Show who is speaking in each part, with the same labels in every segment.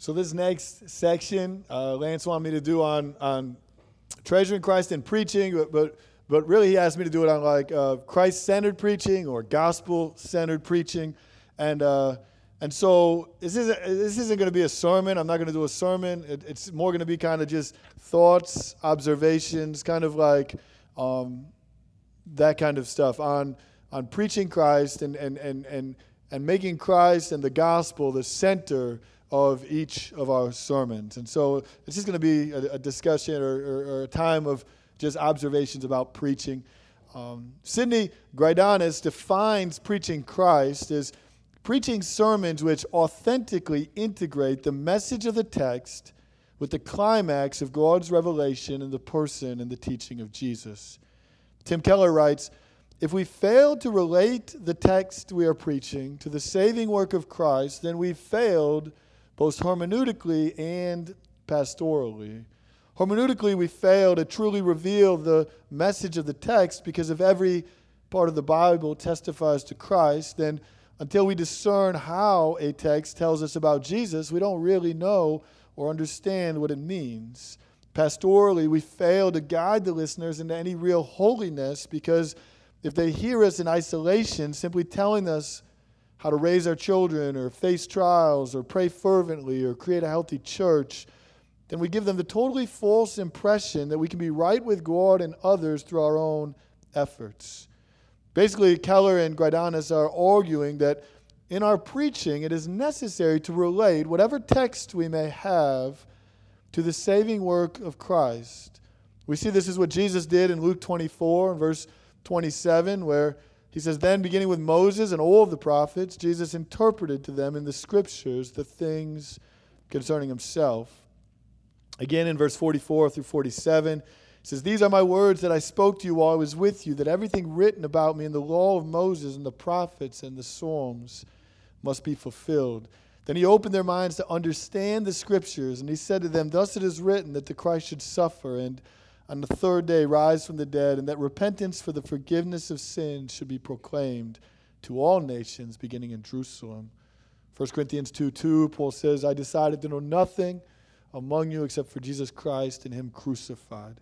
Speaker 1: So this next section, uh, Lance wanted me to do on on treasuring Christ and preaching, but but, but really he asked me to do it on like uh, Christ-centered preaching or gospel-centered preaching, and uh, and so this isn't this isn't going to be a sermon. I'm not going to do a sermon. It, it's more going to be kind of just thoughts, observations, kind of like um, that kind of stuff on on preaching Christ and and and and and making Christ and the gospel the center of each of our sermons. And so it's just going to be a, a discussion or, or, or, a time of just observations about preaching. Um, Sidney Greidanus defines preaching Christ as preaching sermons which authentically integrate the message of the text with the climax of God's revelation in the person and the teaching of Jesus. Tim Keller writes, if we fail to relate the text we are preaching to the saving work of Christ, then we've failed both hermeneutically and pastorally. Hermeneutically, we fail to truly reveal the message of the text because if every part of the Bible testifies to Christ, then until we discern how a text tells us about Jesus, we don't really know or understand what it means. Pastorally, we fail to guide the listeners into any real holiness because if they hear us in isolation, simply telling us how to raise our children or face trials or pray fervently or create a healthy church, then we give them the totally false impression that we can be right with God and others through our own efforts. Basically, Keller and Greidanus are arguing that in our preaching, it is necessary to relate whatever text we may have to the saving work of Christ. We see this is what Jesus did in Luke 24, verse 27, where he says, Then, beginning with Moses and all of the prophets, Jesus interpreted to them in the scriptures the things concerning himself. Again, in verse 44 through 47, he says, These are my words that I spoke to you while I was with you, that everything written about me in the law of Moses and the prophets and the Psalms must be fulfilled. Then he opened their minds to understand the scriptures, and he said to them, Thus it is written that the Christ should suffer and on the third day rise from the dead, and that repentance for the forgiveness of sins should be proclaimed to all nations, beginning in Jerusalem. 1 Corinthians 2 2, Paul says, I decided to know nothing among you except for Jesus Christ and Him crucified.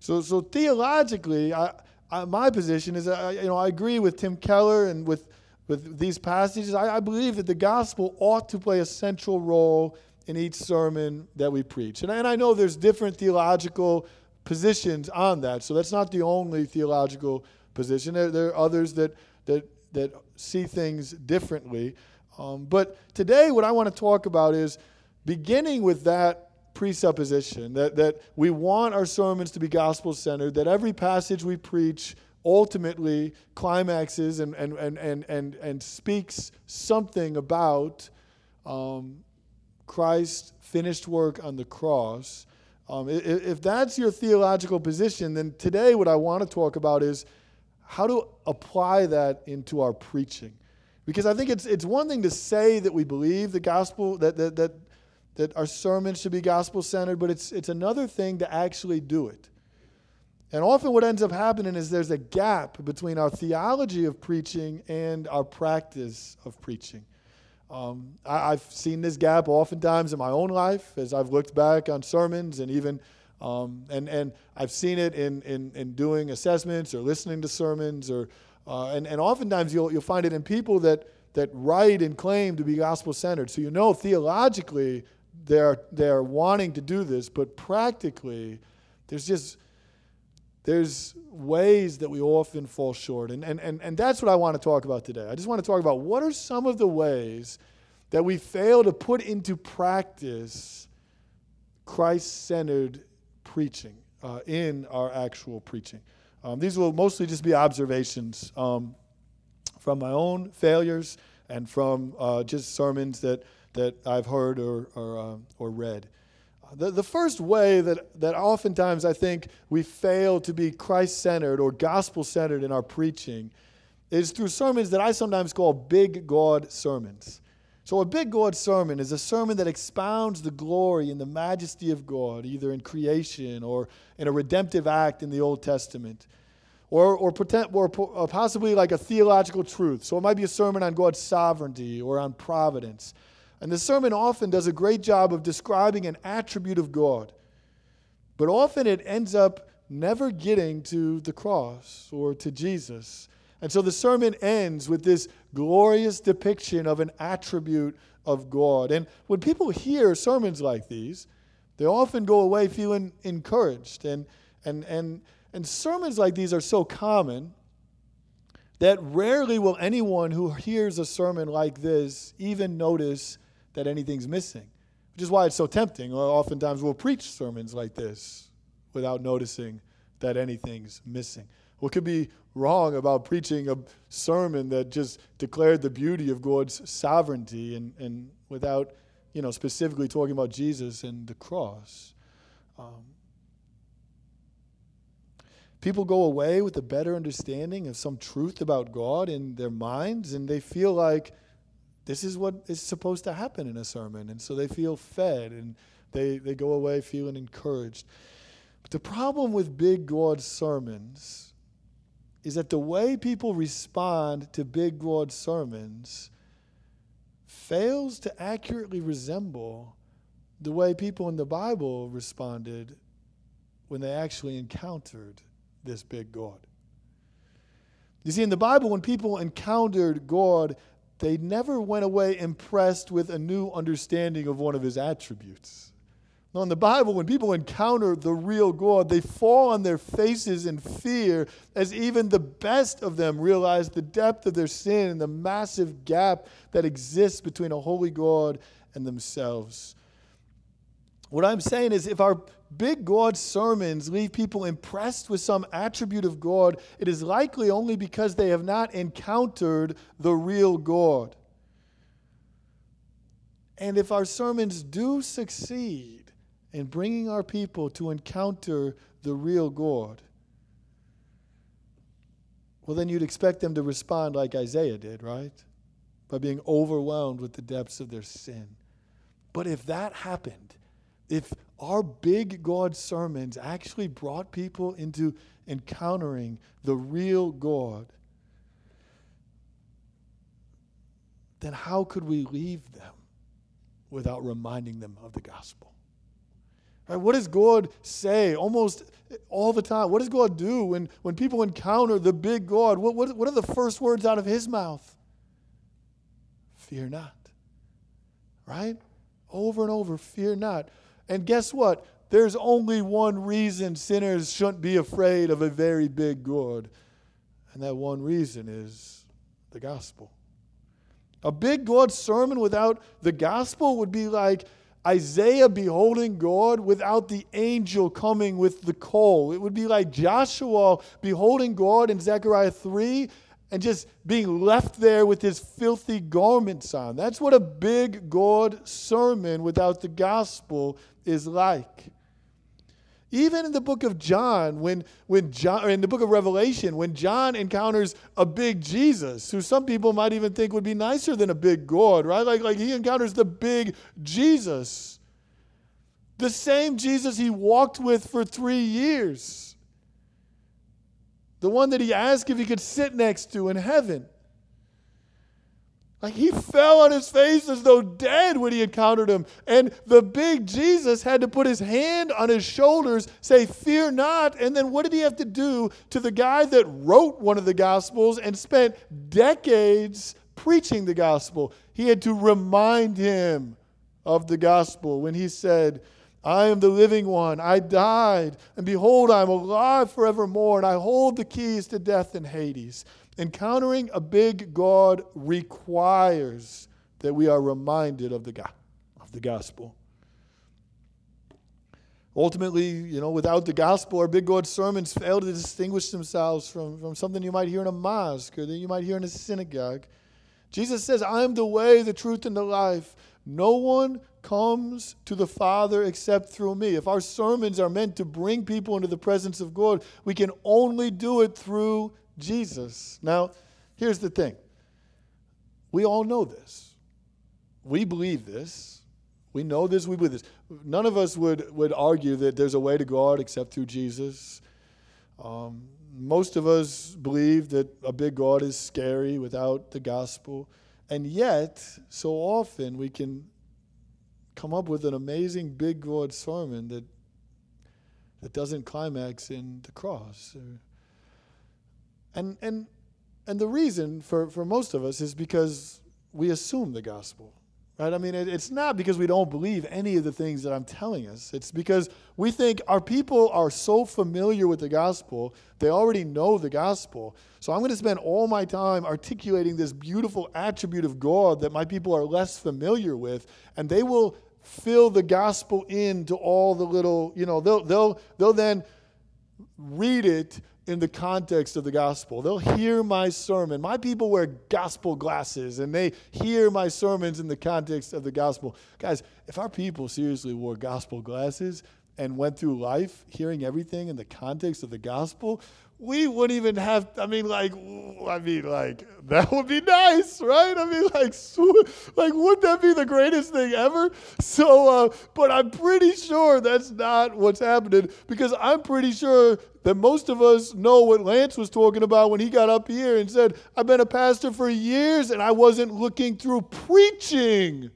Speaker 1: So, so theologically, I, I, my position is, I, you know, I agree with Tim Keller and with, with these passages. I, I believe that the gospel ought to play a central role in each sermon that we preach. And, and I know there's different theological positions on that. So that's not the only theological position. There, there are others that, that, that see things differently. Um, but today, what I want to talk about is beginning with that presupposition that, that we want our sermons to be gospel centered, that every passage we preach ultimately climaxes and, and, and, and, and, and speaks something about um, Christ's finished work on the cross. Um, if, if that's your theological position, then today what I want to talk about is how to apply that into our preaching. Because I think it's, it's one thing to say that we believe the gospel, that, that, that, that our sermons should be gospel centered, but it's, it's another thing to actually do it. And often what ends up happening is there's a gap between our theology of preaching and our practice of preaching. Um, I, have seen this gap oftentimes in my own life as I've looked back on sermons and even, um, and, and I've seen it in, in, in doing assessments or listening to sermons or, uh, and, and oftentimes you'll, you'll find it in people that, that write and claim to be gospel centered. So you know theologically they're, they're wanting to do this, but practically there's just, there's ways that we often fall short. And, and, and, and that's what I want to talk about today. I just want to talk about what are some of the ways that we fail to put into practice Christ centered preaching uh, in our actual preaching. Um, these will mostly just be observations um, from my own failures and from uh, just sermons that, that I've heard or, or, uh, or read. The, the first way that, that oftentimes I think we fail to be Christ centered or gospel centered in our preaching is through sermons that I sometimes call big God sermons. So, a big God sermon is a sermon that expounds the glory and the majesty of God, either in creation or in a redemptive act in the Old Testament, or, or, pretend, or possibly like a theological truth. So, it might be a sermon on God's sovereignty or on providence. And the sermon often does a great job of describing an attribute of God. But often it ends up never getting to the cross or to Jesus. And so the sermon ends with this glorious depiction of an attribute of God. And when people hear sermons like these, they often go away feeling encouraged. And, and, and, and sermons like these are so common that rarely will anyone who hears a sermon like this even notice that anything's missing, which is why it's so tempting. Oftentimes we'll preach sermons like this without noticing that anything's missing. What could be wrong about preaching a sermon that just declared the beauty of God's sovereignty and, and without, you know, specifically talking about Jesus and the cross? Um, people go away with a better understanding of some truth about God in their minds, and they feel like this is what is supposed to happen in a sermon. And so they feel fed and they, they go away feeling encouraged. But the problem with big God sermons is that the way people respond to big God sermons fails to accurately resemble the way people in the Bible responded when they actually encountered this big God. You see, in the Bible, when people encountered God, they never went away impressed with a new understanding of one of his attributes. No, in the Bible, when people encounter the real God, they fall on their faces in fear as even the best of them realize the depth of their sin and the massive gap that exists between a holy God and themselves. What I'm saying is, if our big God sermons leave people impressed with some attribute of God, it is likely only because they have not encountered the real God. And if our sermons do succeed in bringing our people to encounter the real God, well, then you'd expect them to respond like Isaiah did, right? By being overwhelmed with the depths of their sin. But if that happened, if our big God sermons actually brought people into encountering the real God, then how could we leave them without reminding them of the gospel? Right? What does God say almost all the time? What does God do when, when people encounter the big God? What, what, what are the first words out of his mouth? Fear not. Right? Over and over, fear not. And guess what? There's only one reason sinners shouldn't be afraid of a very big God. And that one reason is the gospel. A big God sermon without the gospel would be like Isaiah beholding God without the angel coming with the coal. It would be like Joshua beholding God in Zechariah 3 and just being left there with his filthy garments on. That's what a big God sermon without the gospel is like. Even in the book of John, when, when John, in the book of Revelation, when John encounters a big Jesus, who some people might even think would be nicer than a big God, right? Like, like he encounters the big Jesus. The same Jesus he walked with for three years. The one that he asked if he could sit next to in heaven. Like he fell on his face as though dead when he encountered him. And the big Jesus had to put his hand on his shoulders, say, Fear not. And then what did he have to do to the guy that wrote one of the Gospels and spent decades preaching the gospel? He had to remind him of the gospel when he said, I am the living one. I died, and behold, I am alive forevermore, and I hold the keys to death and Hades. Encountering a big God requires that we are reminded of the, go- of the gospel. Ultimately, you know, without the gospel, our big God sermons fail to distinguish themselves from, from something you might hear in a mosque or that you might hear in a synagogue. Jesus says, I am the way, the truth, and the life. No one comes to the Father except through me. If our sermons are meant to bring people into the presence of God, we can only do it through Jesus. Now, here's the thing we all know this. We believe this. We know this. We believe this. None of us would, would argue that there's a way to God except through Jesus. Um, most of us believe that a big God is scary without the gospel. And yet, so often we can come up with an amazing big God sermon that that doesn't climax in the cross. And and and the reason for, for most of us is because we assume the gospel. Right? I mean, it, it's not because we don't believe any of the things that I'm telling us. It's because we think our people are so familiar with the gospel, they already know the gospel. So I'm going to spend all my time articulating this beautiful attribute of God that my people are less familiar with, and they will fill the gospel into all the little, you know, they'll, they'll, they'll then read it in the context of the gospel. They'll hear my sermon. My people wear gospel glasses and they hear my sermons in the context of the gospel. Guys, if our people seriously wore gospel glasses and went through life hearing everything in the context of the gospel, we wouldn't even have, I mean, like, I mean, like, that would be nice, right? I mean, like, like, wouldn't that be the greatest thing ever? So, uh, but I'm pretty sure that's not what's happening because I'm pretty sure that most of us know what Lance was talking about when he got up here and said, I've been a pastor for years and I wasn't looking through preaching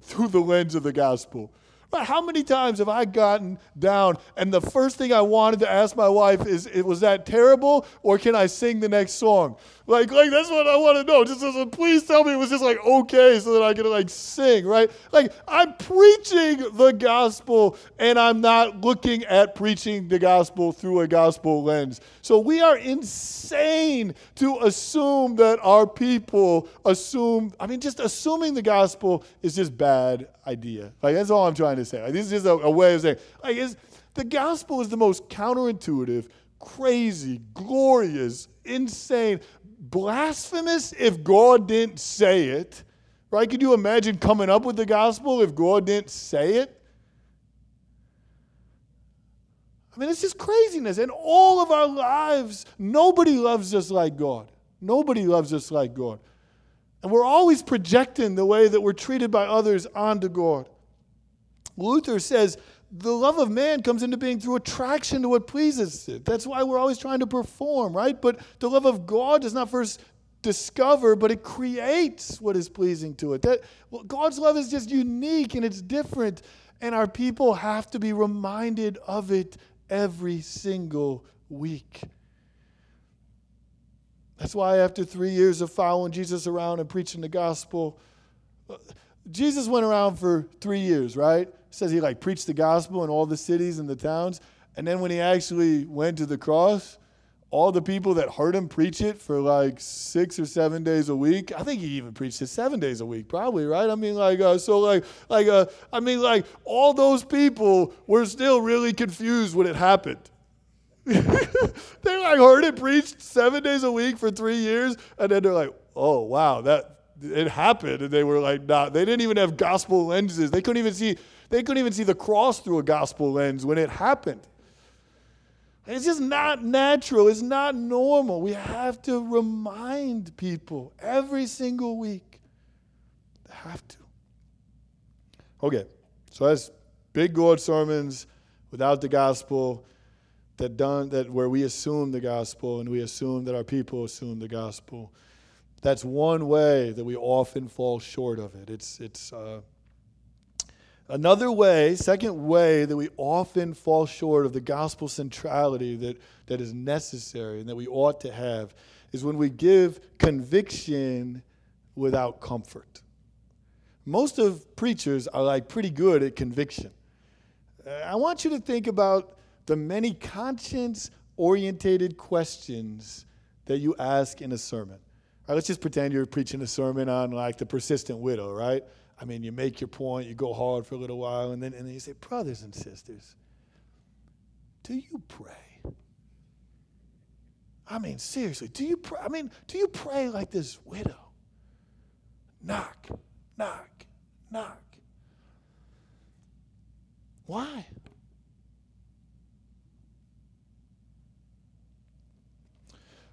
Speaker 1: through the lens of the gospel. But how many times have I gotten down and the first thing I wanted to ask my wife is, was that terrible or can I sing the next song? Like, like that's what I want to know. Just, just please tell me it was just like okay so that I can like sing, right? Like I'm preaching the gospel and I'm not looking at preaching the gospel through a gospel lens. So we are insane to assume that our people assume, I mean, just assuming the gospel is just bad idea. Like that's all I'm trying to say. Like, this is just a, a way of saying, like, is the gospel is the most counterintuitive, crazy, glorious, insane, blasphemous if God didn't say it. Right? Could you imagine coming up with the gospel if God didn't say it? I mean, it's just craziness. In all of our lives, nobody loves us like God. Nobody loves us like God. And we're always projecting the way that we're treated by others onto God. Luther says the love of man comes into being through attraction to what pleases it. That's why we're always trying to perform, right? But the love of God does not first discover, but it creates what is pleasing to it. That well, God's love is just unique and it's different, and our people have to be reminded of it every single week. That's why after three years of following Jesus around and preaching the gospel, uh, Jesus went around for three years, right? Says he like preached the gospel in all the cities and the towns. And then when he actually went to the cross, all the people that heard him preach it for like six or seven days a week. I think he even preached it seven days a week, probably, right? I mean, like, uh, so like, like, uh, I mean, like, all those people were still really confused when it happened. they like heard it preached seven days a week for three years, and then they're like, oh wow, that it happened, and they were like, nah, they didn't even have gospel lenses. They couldn't even see they couldn't even see the cross through a gospel lens when it happened. It's just not natural. It's not normal. We have to remind people every single week. They have to. Okay, so that's big God sermons without the gospel that done that where we assume the gospel and we assume that our people assume the gospel. That's one way that we often fall short of it. It's it's uh, Another way, second way that we often fall short of the gospel centrality that, that is necessary and that we ought to have is when we give conviction without comfort. Most of preachers are like pretty good at conviction. I want you to think about the many conscience orientated questions that you ask in a sermon. Let's just pretend you're preaching a sermon on like the persistent widow, right? I mean, you make your point, you go hard for a little while, and then, and then you say, Brothers and sisters, do you pray? I mean, seriously, do you pray? I mean, do you pray like this widow? Knock, knock, knock. Why?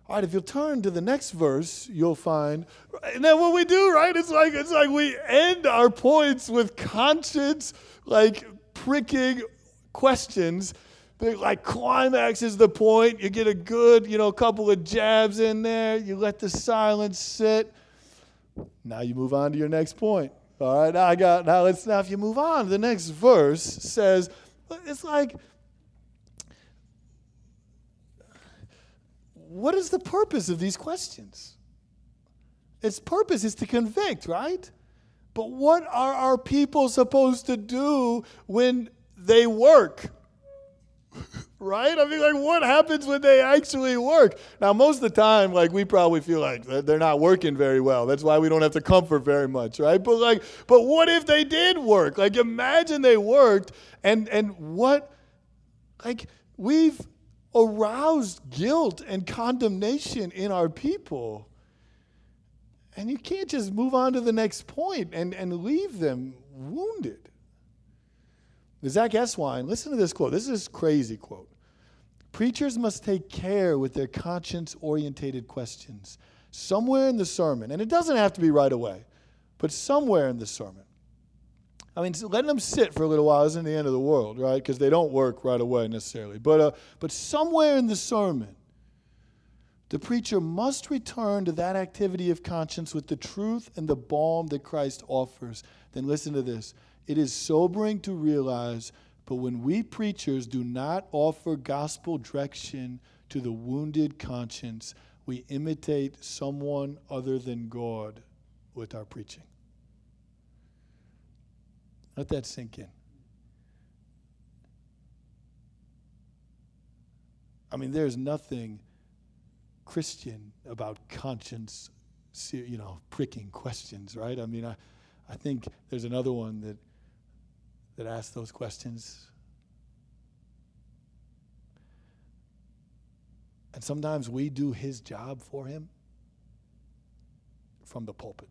Speaker 1: All right, if you'll turn to the next verse, you'll find, and then what we do, right? It's like it's like we end our points with conscience, like pricking questions. Like climax is the point. You get a good, you know, couple of jabs in there. You let the silence sit. Now you move on to your next point. All right, now I got now let's now if you move on, the next verse says it's like what is the purpose of these questions? Its purpose is to convict, right? But what are our people supposed to do when they work? right? I mean, like, what happens when they actually work? Now, most of the time, like, we probably feel like they're not working very well. That's why we don't have to comfort very much, right? But like, but what if they did work? Like, imagine they worked, and and what, like, we've aroused guilt and condemnation in our people. And you can't just move on to the next point and, and leave them wounded. Zach Eswine, listen to this quote. This is a crazy quote. Preachers must take care with their conscience orientated questions. Somewhere in the sermon, and it doesn't have to be right away, but somewhere in the sermon. I mean, letting them sit for a little while isn't the end of the world, right? Because they don't work right away necessarily. But, uh, but somewhere in the sermon, the preacher must return to that activity of conscience with the truth and the balm that Christ offers. Then listen to this it is sobering to realize, but when we preachers do not offer gospel direction to the wounded conscience, we imitate someone other than God with our preaching. Let that sink in. I mean, there's nothing Christian about conscience, you know, pricking questions, right? I mean, I, I think there's another one that that asks those questions. And sometimes we do his job for him from the pulpit.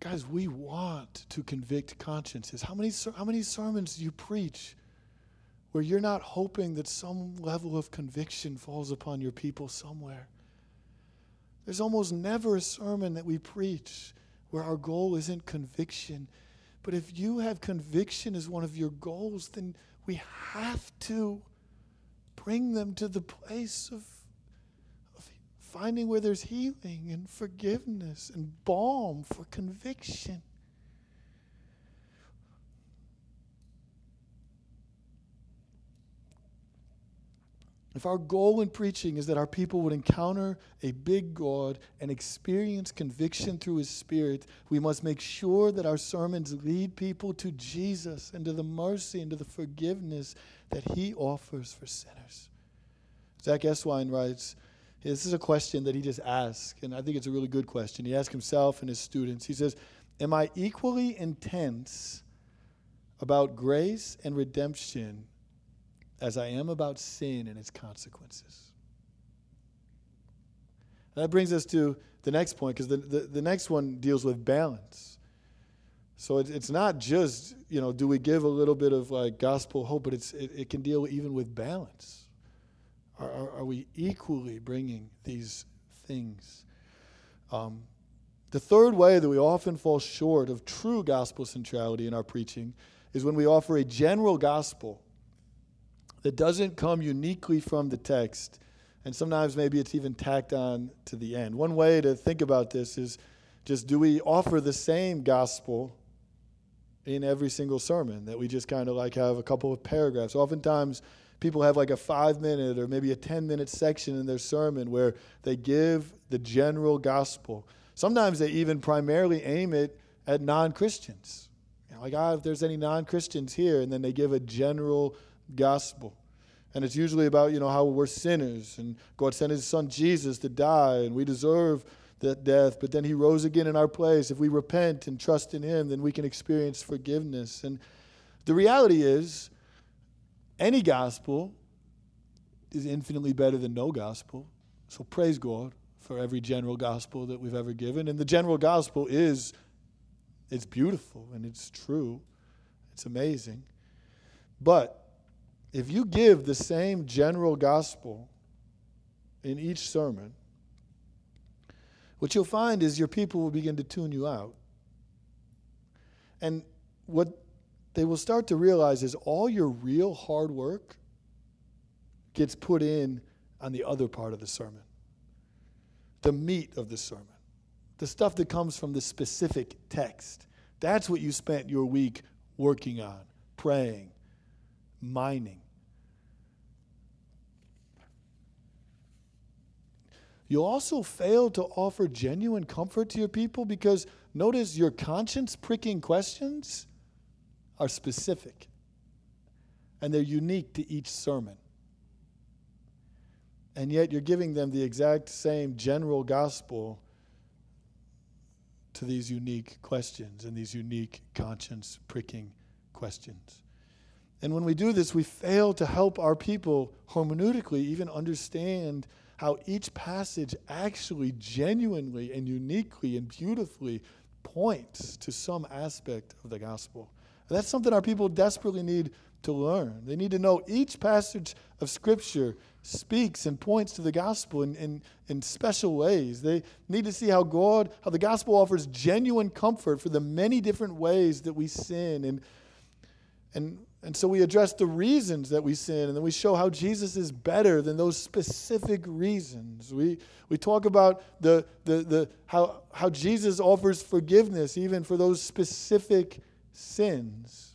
Speaker 1: Guys, we want to convict consciences. How many, how many sermons do you preach where you're not hoping that some level of conviction falls upon your people somewhere? There's almost never a sermon that we preach where our goal isn't conviction. But if you have conviction as one of your goals, then we have to bring them to the place of finding where there's healing and forgiveness and balm for conviction. If our goal in preaching is that our people would encounter a big God and experience conviction through His Spirit, we must make sure that our sermons lead people to Jesus and to the mercy and to the forgiveness that He offers for sinners. Zach Eswine writes, this is a question that he just asked, and I think it's a really good question. He asks himself and his students. He says, Am I equally intense about grace and redemption as I am about sin and its consequences? that brings us to the next point, because the, the, the, next one deals with balance. So it, it's not just, you know, do we give a little bit of like gospel hope, but it's, it, it can deal even with balance. Are, are, are we equally bringing these things? Um, the third way that we often fall short of true gospel centrality in our preaching is when we offer a general gospel that doesn't come uniquely from the text, and sometimes maybe it's even tacked on to the end. One way to think about this is just do we offer the same gospel in every single sermon that we just kind of like have a couple of paragraphs? Oftentimes, people have like a five minute or maybe a 10 minute section in their sermon where they give the general gospel. Sometimes they even primarily aim it at non Christians. You know, like, ah, if there's any non Christians here, and then they give a general gospel. And it's usually about, you know, how we're sinners and God sent his son Jesus to die and we deserve that death, but then he rose again in our place. If we repent and trust in him, then we can experience forgiveness. And the reality is, any gospel is infinitely better than no gospel. So praise God for every general gospel that we've ever given. And the general gospel is it's beautiful and it's true. It's amazing. But if you give the same general gospel in each sermon, what you'll find is your people will begin to tune you out. And what they will start to realize is all your real hard work gets put in on the other part of the sermon, the meat of the sermon, the stuff that comes from the specific text. That's what you spent your week working on, praying, mining. You'll also fail to offer genuine comfort to your people because notice your conscience pricking questions are specific and they're unique to each sermon. And yet you're giving them the exact same general gospel to these unique questions and these unique conscience pricking questions. And when we do this, we fail to help our people hermeneutically even understand how each passage actually genuinely and uniquely and beautifully points to some aspect of the gospel. And that's something our people desperately need to learn. They need to know each passage of Scripture speaks and points to the gospel in, in, in special ways. They need to see how God, how the gospel offers genuine comfort for the many different ways that we sin and and and so we address the reasons that we sin, and then we show how Jesus is better than those specific reasons. We, we talk about the, the, the, how, how Jesus offers forgiveness even for those specific sins.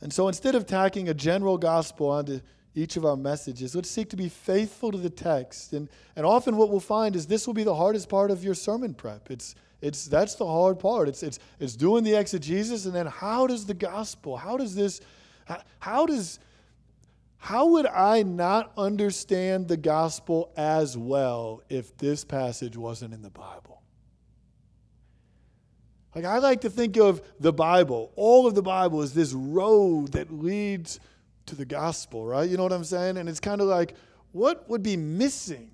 Speaker 1: And so instead of tacking a general gospel onto each of our messages, let's seek to be faithful to the text. And, and often what we'll find is this will be the hardest part of your sermon prep. It's, it's that's the hard part. It's it's it's doing the exegesis and then how does the gospel, how does this how, how does how would I not understand the gospel as well if this passage wasn't in the Bible? Like I like to think of the Bible, all of the Bible is this road that leads to the gospel, right? You know what I'm saying? And it's kind of like what would be missing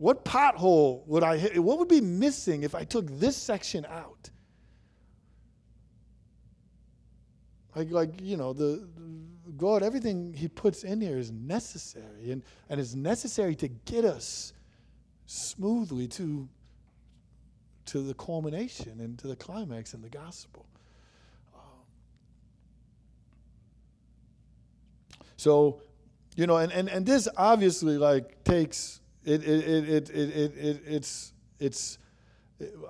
Speaker 1: what pothole would I hit? What would be missing if I took this section out? Like, like you know, the, the God, everything He puts in here is necessary, and, and is necessary to get us smoothly to, to the culmination and to the climax in the gospel. Um, so, you know, and, and, and this obviously like takes it, it, it, it, it, it, it's, it's,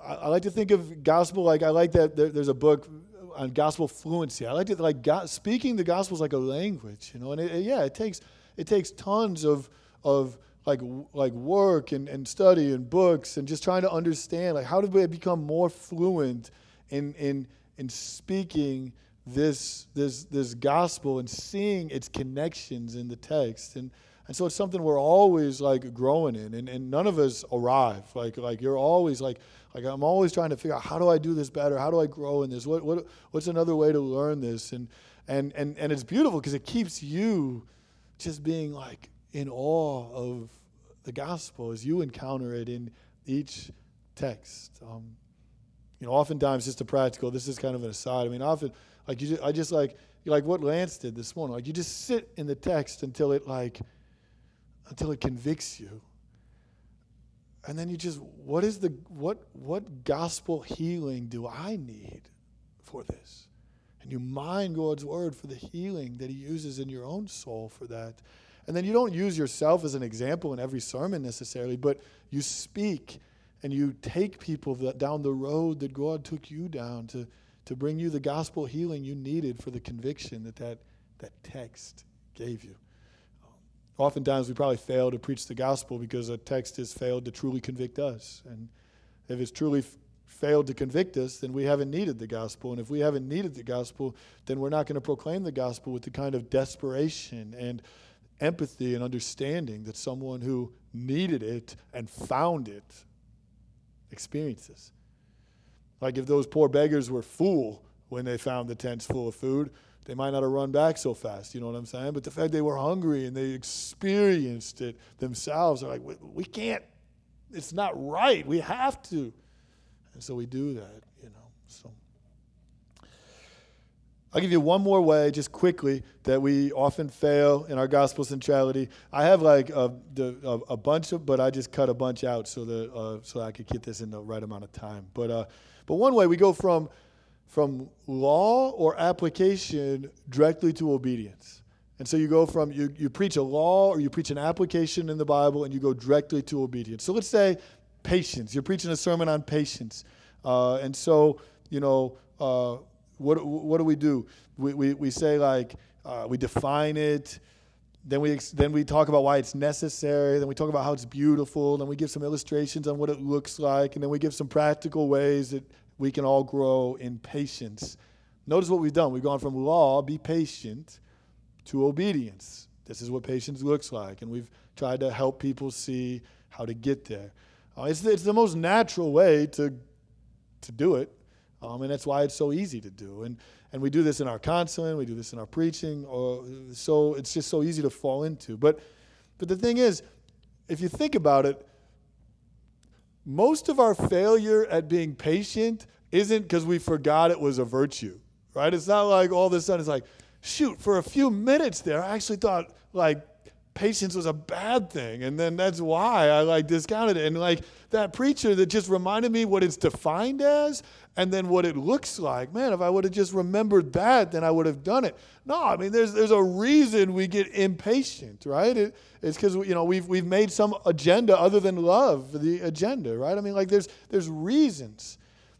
Speaker 1: I like to think of gospel like I like that there, there's a book on gospel fluency. I like to like speaking the gospel is like a language, you know. And it, yeah, it takes it takes tons of of like like work and, and study and books and just trying to understand like how do we become more fluent in in in speaking this this this gospel and seeing its connections in the text and and so it's something we're always like growing in, and, and none of us arrive. Like like you're always like like I'm always trying to figure out how do I do this better? How do I grow in this? What what what's another way to learn this? And and and and it's beautiful because it keeps you just being like in awe of the gospel as you encounter it in each text. Um, you know, oftentimes just a practical. This is kind of an aside. I mean, often like you, just, I just like like what Lance did this morning. Like you just sit in the text until it like until it convicts you. And then you just what is the what what gospel healing do I need for this? And you mine God's word for the healing that he uses in your own soul for that. And then you don't use yourself as an example in every sermon necessarily, but you speak and you take people that down the road that God took you down to, to bring you the gospel healing you needed for the conviction that that, that text gave you. Oftentimes, we probably fail to preach the gospel because a text has failed to truly convict us. And if it's truly f- failed to convict us, then we haven't needed the gospel. And if we haven't needed the gospel, then we're not going to proclaim the gospel with the kind of desperation and empathy and understanding that someone who needed it and found it experiences. Like if those poor beggars were full when they found the tents full of food, they might not have run back so fast, you know what I'm saying? But the fact they were hungry and they experienced it themselves, they're like, we, we can't, it's not right. We have to. And so we do that, you know. So I'll give you one more way, just quickly, that we often fail in our gospel centrality. I have like a, the, a, a bunch of, but I just cut a bunch out so that uh, so I could get this in the right amount of time. But uh, but one way we go from from law or application directly to obedience. And so you go from, you, you preach a law or you preach an application in the Bible and you go directly to obedience. So let's say patience. You're preaching a sermon on patience. Uh, and so, you know, uh, what, what do we do? We, we, we say, like, uh, we define it. Then we, then we talk about why it's necessary. Then we talk about how it's beautiful. Then we give some illustrations on what it looks like. And then we give some practical ways that we can all grow in patience. Notice what we've done. We've gone from law, be patient, to obedience. This is what patience looks like. And we've tried to help people see how to get there. Uh, it's, it's the most natural way to, to do it. Um, and that's why it's so easy to do. And, and we do this in our counseling, we do this in our preaching, or, so it's just so easy to fall into. But, but the thing is, if you think about it, most of our failure at being patient isn't because we forgot it was a virtue, right? It's not like all of a sudden it's like, shoot, for a few minutes there, I actually thought like patience was a bad thing. And then that's why I like discounted it. And like that preacher that just reminded me what it's defined as and then what it looks like. Man, if I would have just remembered that, then I would have done it. No, I mean, there's, there's a reason we get impatient, right? It, it's because, you know, we've, we've made some agenda other than love the agenda, right? I mean, like there's, there's reasons.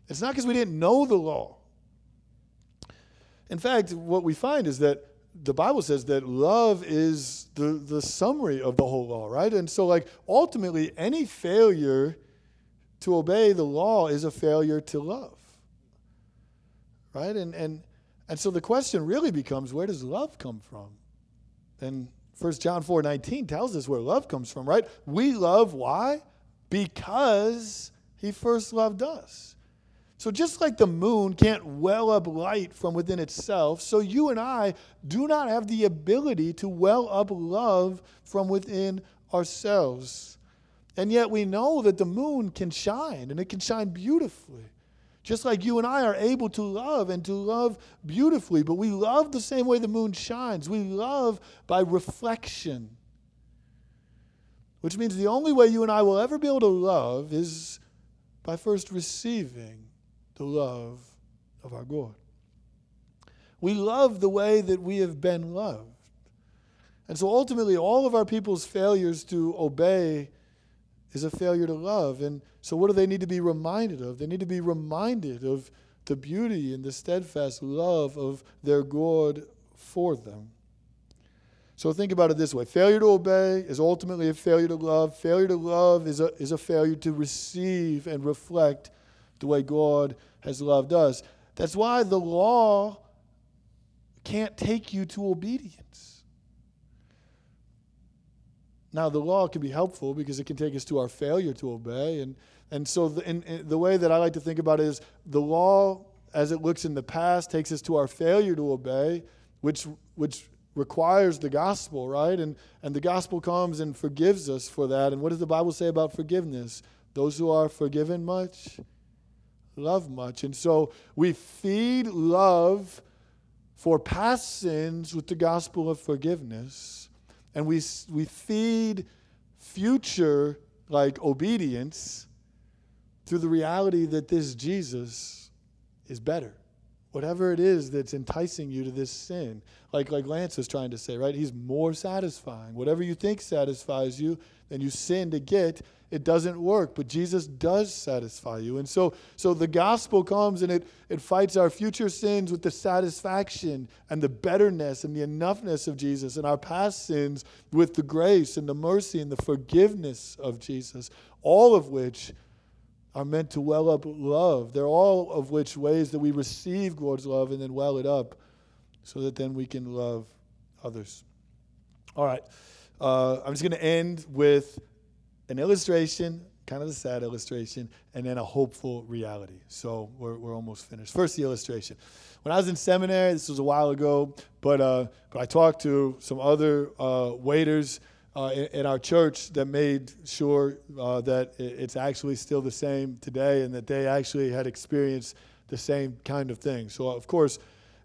Speaker 1: It's not because we didn't know the law. In fact, what we find is that the Bible says that love is the, the summary of the whole law, right? And so, like, ultimately, any failure to obey the law is a failure to love, right? And, and, and so the question really becomes where does love come from? And 1 John 4 19 tells us where love comes from, right? We love, why? Because he first loved us. So, just like the moon can't well up light from within itself, so you and I do not have the ability to well up love from within ourselves. And yet we know that the moon can shine, and it can shine beautifully. Just like you and I are able to love and to love beautifully, but we love the same way the moon shines. We love by reflection. Which means the only way you and I will ever be able to love is by first receiving the love of our God. We love the way that we have been loved. And so ultimately, all of our people's failures to obey is a failure to love. And so, what do they need to be reminded of? They need to be reminded of the beauty and the steadfast love of their God for them. So, think about it this way failure to obey is ultimately a failure to love. Failure to love is a, is a failure to receive and reflect the way God has loved us. That's why the law can't take you to obedience. Now, the law can be helpful because it can take us to our failure to obey. And, and so, the, in, in the way that I like to think about it is the law, as it looks in the past, takes us to our failure to obey, which, which requires the gospel, right? And, and the gospel comes and forgives us for that. And what does the Bible say about forgiveness? Those who are forgiven much love much. And so we feed love for past sins with the gospel of forgiveness. And we, we feed future like obedience through the reality that this Jesus is better. Whatever it is that's enticing you to this sin, like like Lance was trying to say, right? He's more satisfying. Whatever you think satisfies you, then you sin to get, it doesn't work. But Jesus does satisfy you. And so, so the gospel comes and it, it fights our future sins with the satisfaction and the betterness and the enoughness of Jesus, and our past sins with the grace and the mercy and the forgiveness of Jesus, all of which are meant to well up love. They're all of which ways that we receive God's love and then well it up so that then we can love others. All right. Uh, I'm just going to end with an illustration, kind of a sad illustration, and then a hopeful reality. So we're, we're almost finished. First, the illustration. When I was in seminary, this was a while ago, but, uh, but I talked to some other uh, waiters uh, in, in, our church that made sure uh, that it's actually still the same today and that they actually had experienced the same kind of thing. So, of course,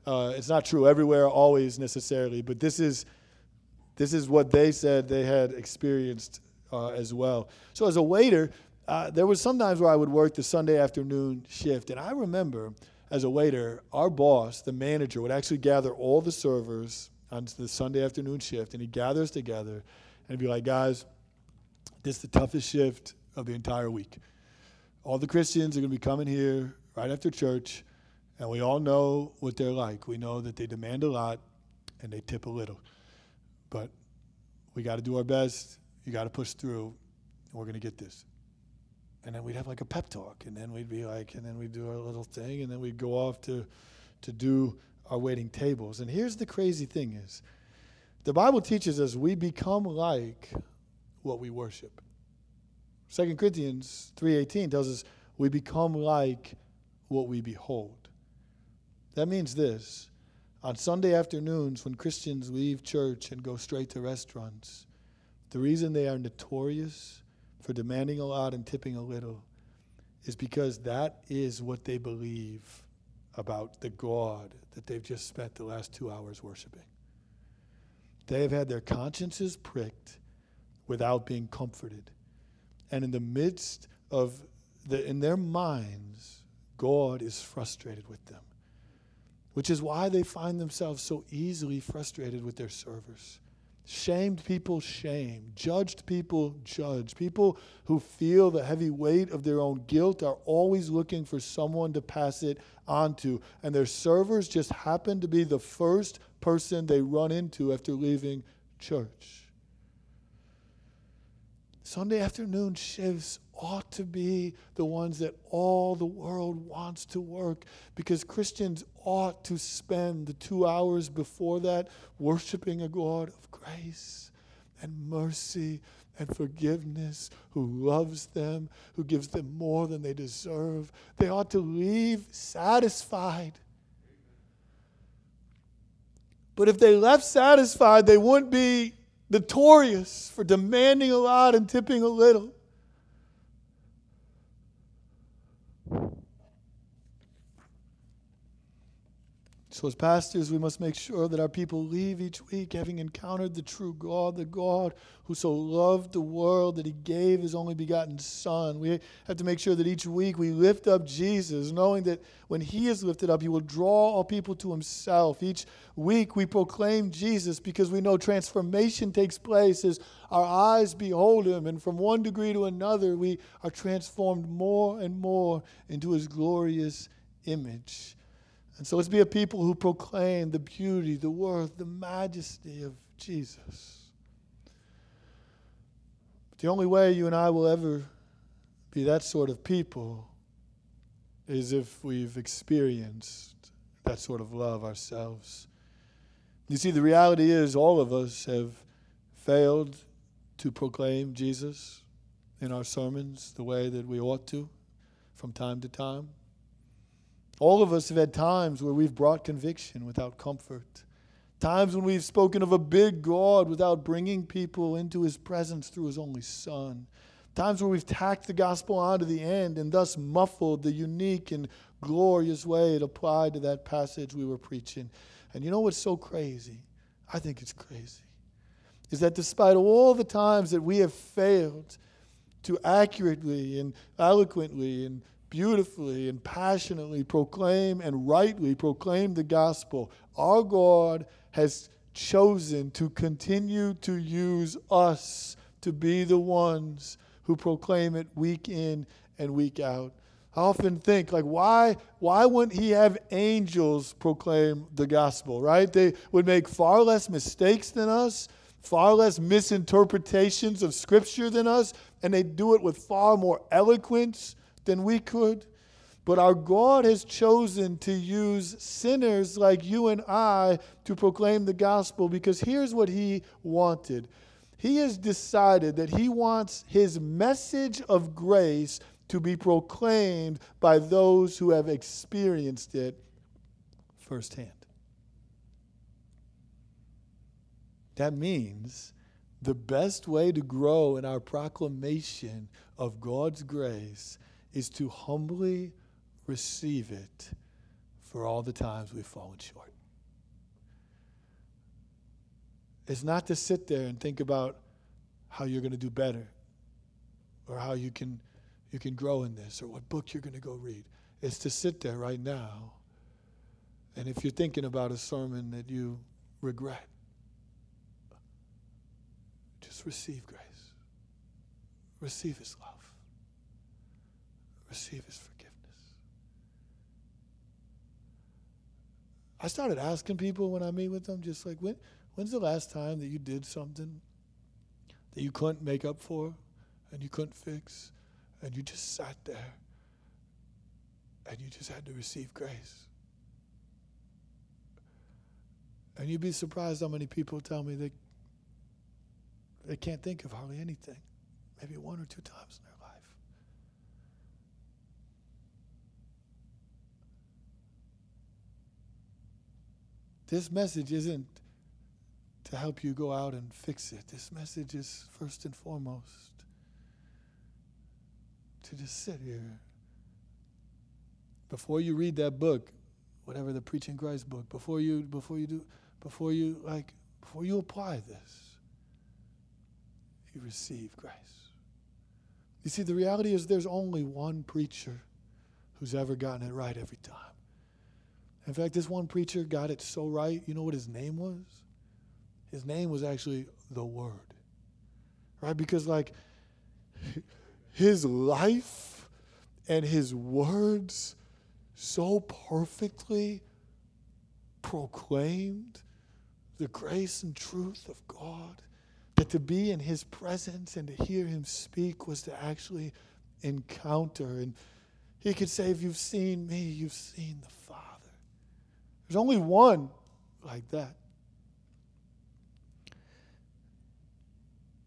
Speaker 1: uh, it's not true everywhere, always necessarily, but this is, this is what they said they had experienced uh, as well. So as a waiter, uh, there was sometimes where I would work the Sunday afternoon shift, and I remember as a waiter, our boss, the manager, would actually gather all the servers on the Sunday afternoon shift, and he'd gather us together and be like, guys, this is the toughest shift of the entire week. All the Christians are going to be coming here right after church, and we all know what they're like. We know that they demand a lot and they tip a little. But we got to do our best. You got to push through, and we're going to get this. And then we'd have like a pep talk, and then we'd be like, and then we'd do our little thing, and then we'd go off to, to do our waiting tables. And here's the crazy thing is, the Bible teaches us we become like what we worship. 2 Corinthians 3:18 tells us we become like what we behold. That means this. On Sunday afternoons when Christians leave church and go straight to restaurants, the reason they are notorious for demanding a lot and tipping a little is because that is what they believe about the God that they've just spent the last two hours worshiping. They have had their consciences pricked without being comforted. And in the midst of the, in their minds, God is frustrated with them, which is why they find themselves so easily frustrated with their servers. Shamed people shame. Judged people judge. People who feel the heavy weight of their own guilt are always looking for someone to pass it onto. And their servers just happen to be the first person they run into after leaving church. Sunday afternoon shifts ought to be the ones that all the world wants to work because Christians ought to spend the two hours before that worshiping a God of grace and mercy and forgiveness who loves them, who gives them more than they deserve. They ought to leave satisfied. But if they left satisfied, they wouldn't be notorious for demanding a lot and tipping a little. So, as pastors, we must make sure that our people leave each week having encountered the true God, the God who so loved the world that he gave his only begotten Son. We have to make sure that each week we lift up Jesus, knowing that when he is lifted up, he will draw all people to himself. Each week we proclaim Jesus because we know transformation takes place as our eyes behold him, and from one degree to another, we are transformed more and more into his glorious image. And so let's be a people who proclaim the beauty, the worth, the majesty of Jesus. But the only way you and I will ever be that sort of people is if we've experienced that sort of love ourselves. You see, the reality is all of us have failed to proclaim Jesus in our sermons the way that we ought to from time to time. All of us have had times where we've brought conviction without comfort. Times when we've spoken of a big God without bringing people into his presence through his only Son. Times where we've tacked the gospel on to the end and thus muffled the unique and glorious way it applied to that passage we were preaching. And you know what's so crazy? I think it's crazy. Is that despite all the times that we have failed to accurately and eloquently and beautifully and passionately proclaim and rightly proclaim the gospel, our God has chosen to continue to use us to be the ones who proclaim it week in and week out. I often think like why why wouldn't he have angels proclaim the gospel, right? They would make far less mistakes than us, far less misinterpretations of scripture than us, and they do it with far more eloquence than we could. But our God has chosen to use sinners like you and I to proclaim the gospel because here's what He wanted. He has decided that He wants His message of grace to be proclaimed by those who have experienced it firsthand. That means the best way to grow in our proclamation of God's grace is to humbly receive it for all the times we've fallen short. It's not to sit there and think about how you're going to do better or how you can, you can grow in this or what book you're going to go read. It's to sit there right now. And if you're thinking about a sermon that you regret, just receive grace. Receive His love. Receive His forgiveness. I started asking people when I meet with them, just like, when, when's the last time that you did something that you couldn't make up for and you couldn't fix and you just sat there and you just had to receive grace? And you'd be surprised how many people tell me they, they can't think of hardly anything, maybe one or two times in their life. This message isn't to help you go out and fix it. This message is first and foremost to just sit here. Before you read that book, whatever the preaching Christ book, before you before you do before you like before you apply this, you receive grace. You see, the reality is there's only one preacher who's ever gotten it right every time. In fact, this one preacher got it so right. You know what his name was? His name was actually the Word. Right? Because, like, his life and his words so perfectly proclaimed the grace and truth of God that to be in his presence and to hear him speak was to actually encounter. And he could say, If you've seen me, you've seen the. There's only one like that.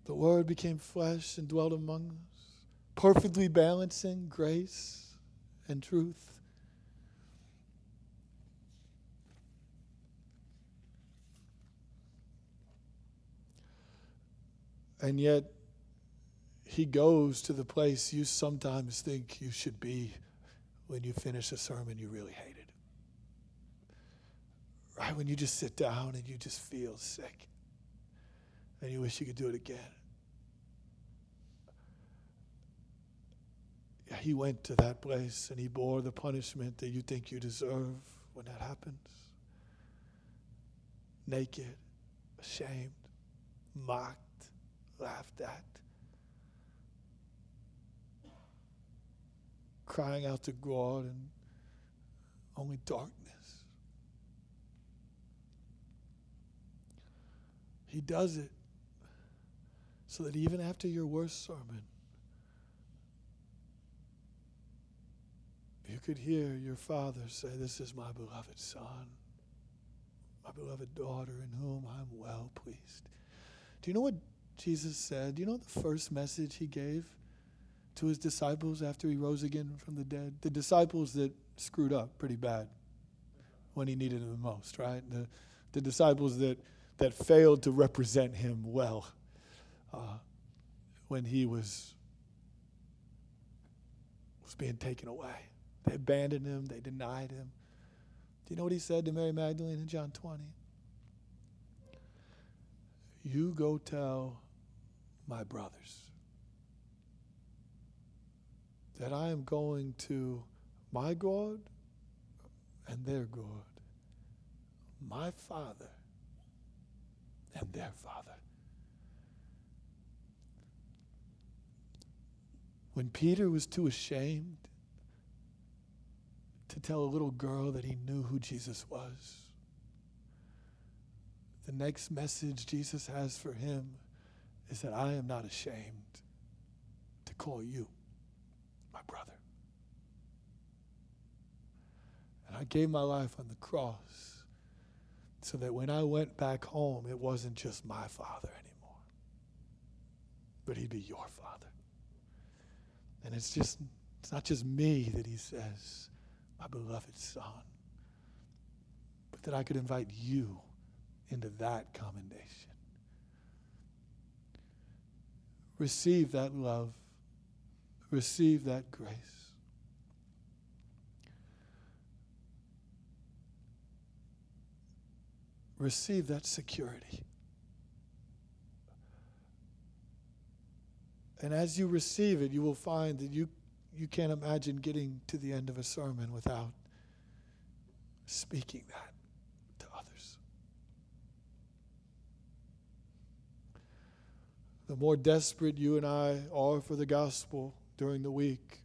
Speaker 1: The Word became flesh and dwelt among us, perfectly balancing grace and truth. And yet, he goes to the place you sometimes think you should be when you finish a sermon you really hated. Right? When you just sit down and you just feel sick and you wish you could do it again. He went to that place and he bore the punishment that you think you deserve when that happens. Naked, ashamed, mocked laughed at, crying out to God and only darkness. He does it so that even after your worst sermon, you could hear your father say, This is my beloved son, my beloved daughter, in whom I'm well pleased. Do you know what Jesus said, Do you know the first message he gave to his disciples after he rose again from the dead? The disciples that screwed up pretty bad when he needed them the most, right? The, the disciples that, that failed to represent him well uh, when he was, was being taken away. They abandoned him, they denied him. Do you know what he said to Mary Magdalene in John 20? You go tell my brothers. That I am going to my God and their God, my Father and their Father. When Peter was too ashamed to tell a little girl that he knew who Jesus was, the next message Jesus has for him is that I am not ashamed to call you my brother. And I gave my life on the cross so that when I went back home, it wasn't just my father anymore, but he'd be your father. And it's just, it's not just me that he says, my beloved son, but that I could invite you into that commendation. Receive that love. Receive that grace. Receive that security. And as you receive it, you will find that you, you can't imagine getting to the end of a sermon without speaking that to others. The more desperate you and I are for the gospel during the week,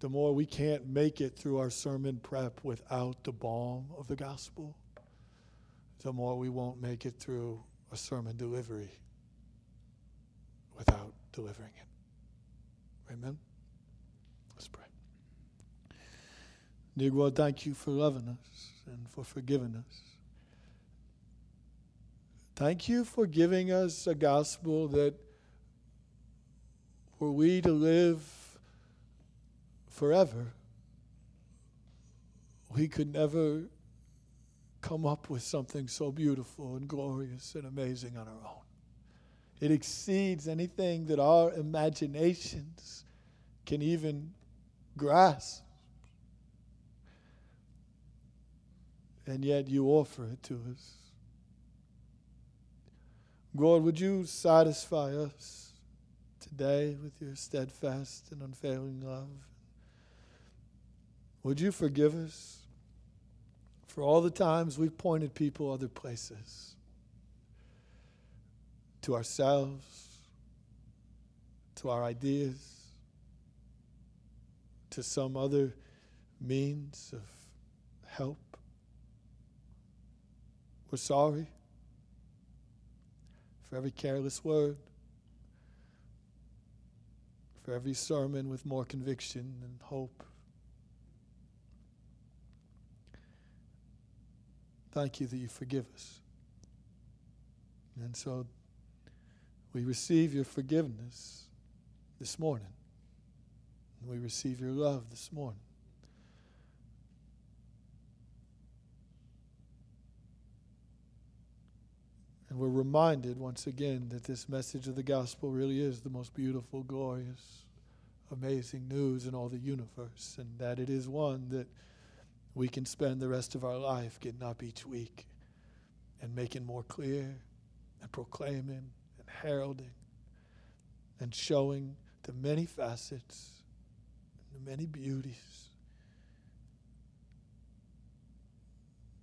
Speaker 1: the more we can't make it through our sermon prep without the balm of the gospel, the more we won't make it through a sermon delivery without delivering it. Amen? Let's pray. Dear God, thank you for loving us and for forgiving us. Thank you for giving us a gospel that were we to live forever, we could never come up with something so beautiful and glorious and amazing on our own. It exceeds anything that our imaginations can even grasp. And yet you offer it to us. God, would you satisfy us today with your steadfast and unfailing love? Would you forgive us for all the times we've pointed people other places? To ourselves, to our ideas, to some other means of help. We're sorry for every careless word, for every sermon with more conviction and hope. Thank you that you forgive us. And so we receive your forgiveness this morning. We receive your love this morning. And we're reminded once again that this message of the gospel really is the most beautiful, glorious, amazing news in all the universe, and that it is one that we can spend the rest of our life getting up each week and making more clear and proclaiming and heralding and showing the many facets and the many beauties.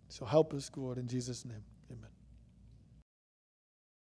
Speaker 1: So help us, God, in Jesus' name.